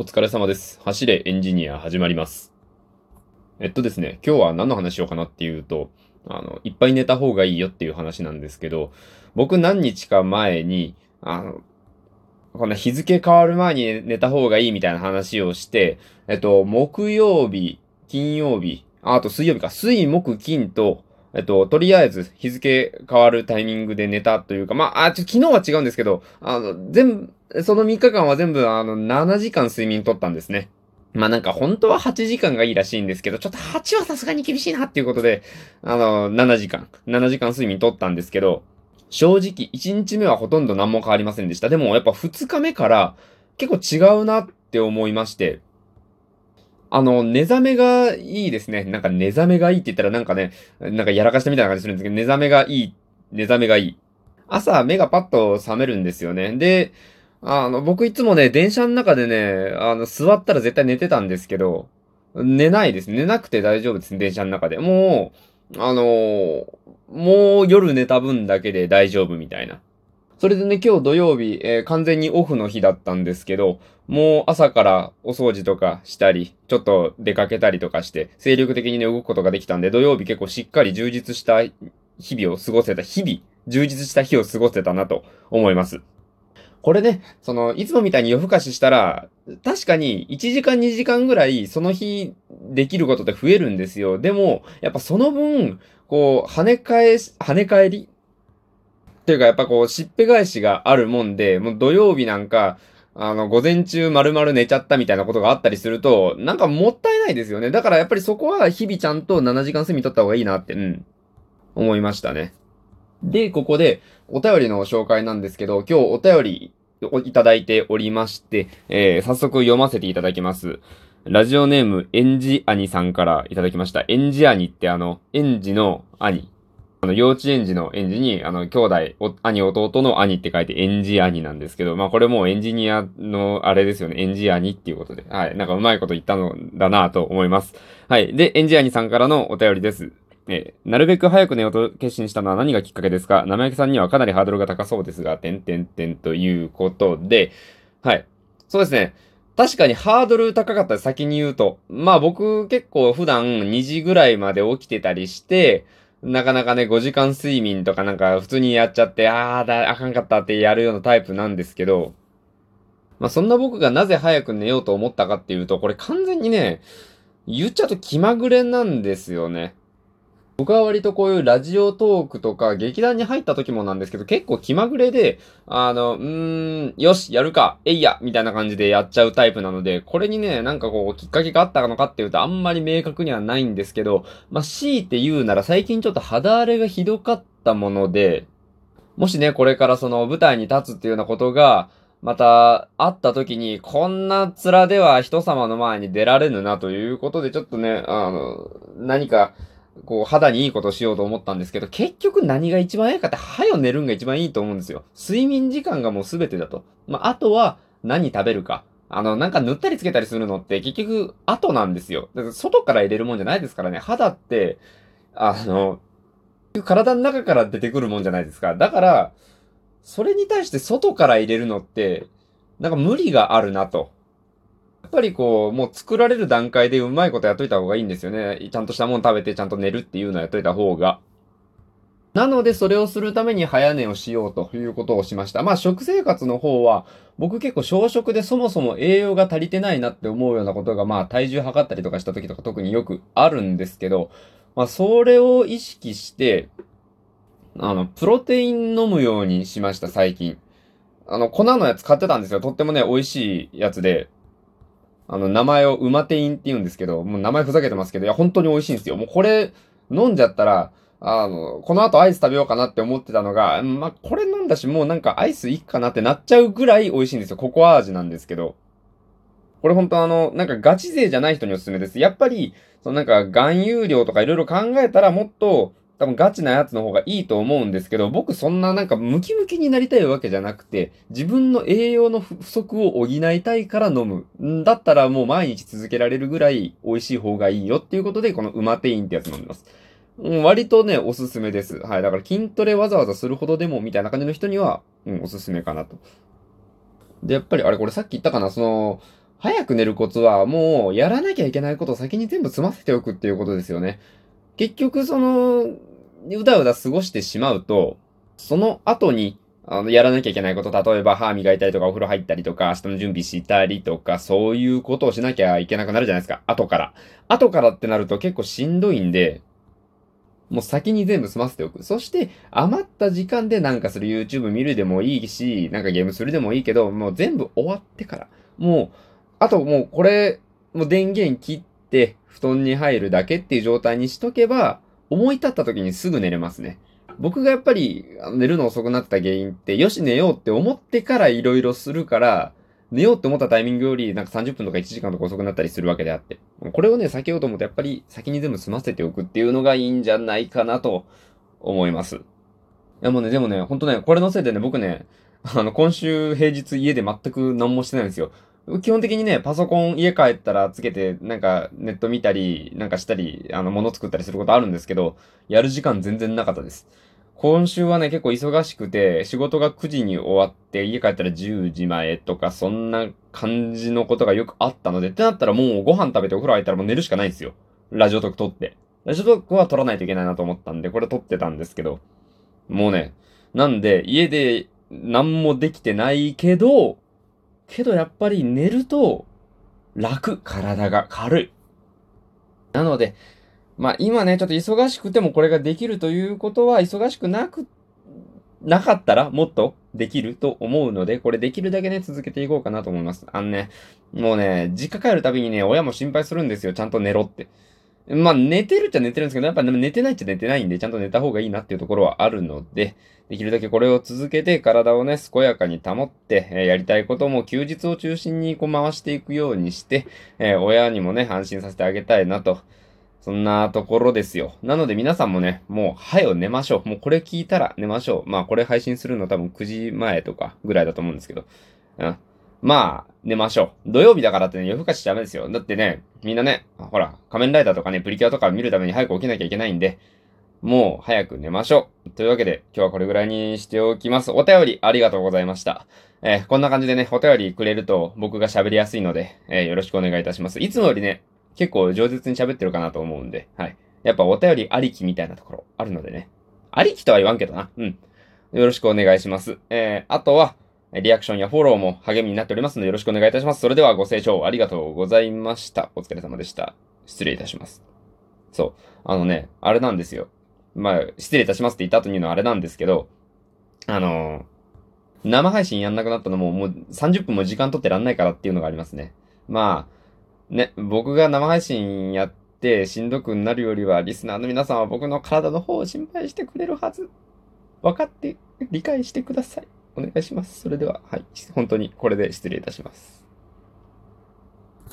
お疲れ様です。走れエンジニア始まります。えっとですね、今日は何の話しようかなっていうと、あの、いっぱい寝た方がいいよっていう話なんですけど、僕何日か前に、あの、こんな日付変わる前に寝た方がいいみたいな話をして、えっと、木曜日、金曜日、ああと水曜日か、水木金と、えっと、とりあえず日付変わるタイミングで寝たというか、まあ、あ、ちょ、昨日は違うんですけど、あの、全部、その3日間は全部、あの、7時間睡眠とったんですね。まあなんか本当は8時間がいいらしいんですけど、ちょっと8はさすがに厳しいなっていうことで、あの、7時間、7時間睡眠とったんですけど、正直1日目はほとんど何も変わりませんでした。でもやっぱ2日目から結構違うなって思いまして、あの、寝覚めがいいですね。なんか寝覚めがいいって言ったらなんかね、なんかやらかしたみたいな感じするんですけど、寝覚めがいい、寝覚めがいい。朝目がパッと覚めるんですよね。で、あの、僕いつもね、電車の中でね、あの、座ったら絶対寝てたんですけど、寝ないです。寝なくて大丈夫ですね、電車の中で。もう、あのーもう夜寝た分だけで大丈夫みたいな。それでね、今日土曜日、えー完全にオフの日だったんですけど、もう朝からお掃除とかしたり、ちょっと出かけたりとかして、精力的にね、動くことができたんで、土曜日結構しっかり充実した日々を過ごせた、日々、充実した日を過ごせたなと思います。これね、その、いつもみたいに夜更かししたら、確かに1時間2時間ぐらいその日できることって増えるんですよ。でも、やっぱその分、こう、跳ね返し、跳ね返りっていうかやっぱこう、しっぺ返しがあるもんで、もう土曜日なんか、あの、午前中丸々寝ちゃったみたいなことがあったりすると、なんかもったいないですよね。だからやっぱりそこは日々ちゃんと7時間睡眠取った方がいいなって、うん、思いましたね。で、ここで、お便りの紹介なんですけど、今日お便りをいただいておりまして、えー、早速読ませていただきます。ラジオネーム、エンジ兄さんからいただきました。エンジ兄ってあの、園児の兄。あの、幼稚園児の園児に、あの、兄弟、兄、弟の兄って書いて、エンジ兄なんですけど、まあ、これもエンジニアの、あれですよね、エンジ兄っていうことで、はい。なんかうまいこと言ったのだなと思います。はい。で、エンジ兄さんからのお便りです。えーなるべく早く寝ようと決心したのは何がきっかけですか？生焼さんにはかなりハードルが高そうですが、点点点ということで、はい。そうですね。確かにハードル高かった、先に言うと。まあ僕結構普段2時ぐらいまで起きてたりして、なかなかね、5時間睡眠とかなんか普通にやっちゃって、あーだ、あかんかったってやるようなタイプなんですけど、まあそんな僕がなぜ早く寝ようと思ったかっていうと、これ完全にね、言っちゃうと気まぐれなんですよね。僕は割とこういうラジオトークとか劇団に入った時もなんですけど、結構気まぐれで、あの、うーん、よし、やるか、えいや、みたいな感じでやっちゃうタイプなので、これにね、なんかこう、きっかけがあったのかっていうと、あんまり明確にはないんですけど、まあ、強いて言うなら最近ちょっと肌荒れがひどかったもので、もしね、これからその舞台に立つっていうようなことが、また、会った時に、こんな面では人様の前に出られぬなということで、ちょっとね、あの、何か、こう、肌にいいことしようと思ったんですけど、結局何が一番いいかって、早よ寝るんが一番いいと思うんですよ。睡眠時間がもう全てだと。まあ、あとは、何食べるか。あの、なんか塗ったりつけたりするのって、結局、後なんですよ。だから外から入れるもんじゃないですからね。肌って、あの、体の中から出てくるもんじゃないですか。だから、それに対して外から入れるのって、なんか無理があるなと。やっぱりこう、もう作られる段階でうまいことやっといた方がいいんですよね。ちゃんとしたもの食べてちゃんと寝るっていうのをやっといた方が。なので、それをするために早寝をしようということをしました。まあ、食生活の方は、僕結構小食でそもそも栄養が足りてないなって思うようなことが、まあ、体重測ったりとかした時とか特によくあるんですけど、まあ、それを意識して、あの、プロテイン飲むようにしました、最近。あの、粉のやつ買ってたんですよ。とってもね、美味しいやつで。あの、名前をウマテインって言うんですけど、もう名前ふざけてますけど、いや、本当に美味しいんですよ。もうこれ、飲んじゃったら、あの、この後アイス食べようかなって思ってたのが、まあ、これ飲んだし、もうなんかアイスいいかなってなっちゃうぐらい美味しいんですよ。ココア味なんですけど。これ本当あの、なんかガチ勢じゃない人におすすめです。やっぱり、そのなんか含有量とかいろいろ考えたらもっと、多分ガチなやつの方がいいと思うんですけど、僕そんななんかムキムキになりたいわけじゃなくて、自分の栄養の不足を補いたいから飲む。んだったらもう毎日続けられるぐらい美味しい方がいいよっていうことで、このウマテインってやつ飲んでます。うん、割とね、おすすめです。はい。だから筋トレわざわざするほどでも、みたいな感じの人には、うん、おすすめかなと。で、やっぱり、あれこれさっき言ったかなその、早く寝るコツはもうやらなきゃいけないことを先に全部済ませておくっていうことですよね。結局その、うだうだ過ごしてしまうと、その後に、あの、やらなきゃいけないこと、例えば歯磨いたりとかお風呂入ったりとか、明日の準備したりとか、そういうことをしなきゃいけなくなるじゃないですか。後から。後からってなると結構しんどいんで、もう先に全部済ませておく。そして、余った時間でなんかする YouTube 見るでもいいし、なんかゲームするでもいいけど、もう全部終わってから、もう、あともうこれ、もう電源切って布団に入るだけっていう状態にしとけば、思い立った時にすぐ寝れますね。僕がやっぱり寝るの遅くなった原因って、よし寝ようって思ってから色々するから、寝ようって思ったタイミングよりなんか30分とか1時間とか遅くなったりするわけであって。これをね、避けようと思うとやっぱり先に全部済ませておくっていうのがいいんじゃないかなと思います。いやもうね、でもね、ほんとね、これのせいでね、僕ね、あの、今週平日家で全く何もしてないんですよ。基本的にね、パソコン家帰ったらつけて、なんかネット見たり、なんかしたり、あの、物作ったりすることあるんですけど、やる時間全然なかったです。今週はね、結構忙しくて、仕事が9時に終わって、家帰ったら10時前とか、そんな感じのことがよくあったので、ってなったらもうご飯食べてお風呂入ったらもう寝るしかないんですよ。ラジオトーク撮って。ラジオトークは撮らないといけないなと思ったんで、これ撮ってたんですけど、もうね、なんで、家で何もできてないけど、けどやっぱり寝ると楽、体が軽い。なので、まあ今ね、ちょっと忙しくてもこれができるということは、忙しくなく、なかったらもっとできると思うので、これできるだけね、続けていこうかなと思います。あのね、もうね、実家帰るたびにね、親も心配するんですよ。ちゃんと寝ろって。まあ寝てるっちゃ寝てるんですけど、やっぱ寝てないっちゃ寝てないんで、ちゃんと寝た方がいいなっていうところはあるので、できるだけこれを続けて体をね、健やかに保って、えー、やりたいことも休日を中心にこう回していくようにして、えー、親にもね、安心させてあげたいなと。そんなところですよ。なので皆さんもね、もう、はよ寝ましょう。もうこれ聞いたら寝ましょう。まあこれ配信するの多分9時前とかぐらいだと思うんですけど。うん。まあ、寝ましょう。土曜日だからってね、夜更かしダメですよ。だってね、みんなね、ほら、仮面ライダーとかね、プリキュアとか見るために早く起きなきゃいけないんで、もう早く寝ましょう。というわけで、今日はこれぐらいにしておきます。お便りありがとうございました。えー、こんな感じでね、お便りくれると僕が喋りやすいので、えー、よろしくお願いいたします。いつもよりね、結構上手に喋ってるかなと思うんで、はい。やっぱお便りありきみたいなところあるのでね。ありきとは言わんけどな。うん。よろしくお願いします。えー、あとは、リアクションやフォローも励みになっておりますのでよろしくお願いいたします。それではご清聴ありがとうございました。お疲れ様でした。失礼いたします。そう。あのね、あれなんですよ。まあ、失礼いたしますって言った後に言うのはあれなんですけど、あのー、生配信やんなくなったのももう30分も時間取ってらんないからっていうのがありますね。まあ、ね、僕が生配信やってしんどくなるよりは、リスナーの皆さんは僕の体の方を心配してくれるはず。分かって、理解してください。お願いします。それでは、はい。本当にこれで失礼いたします。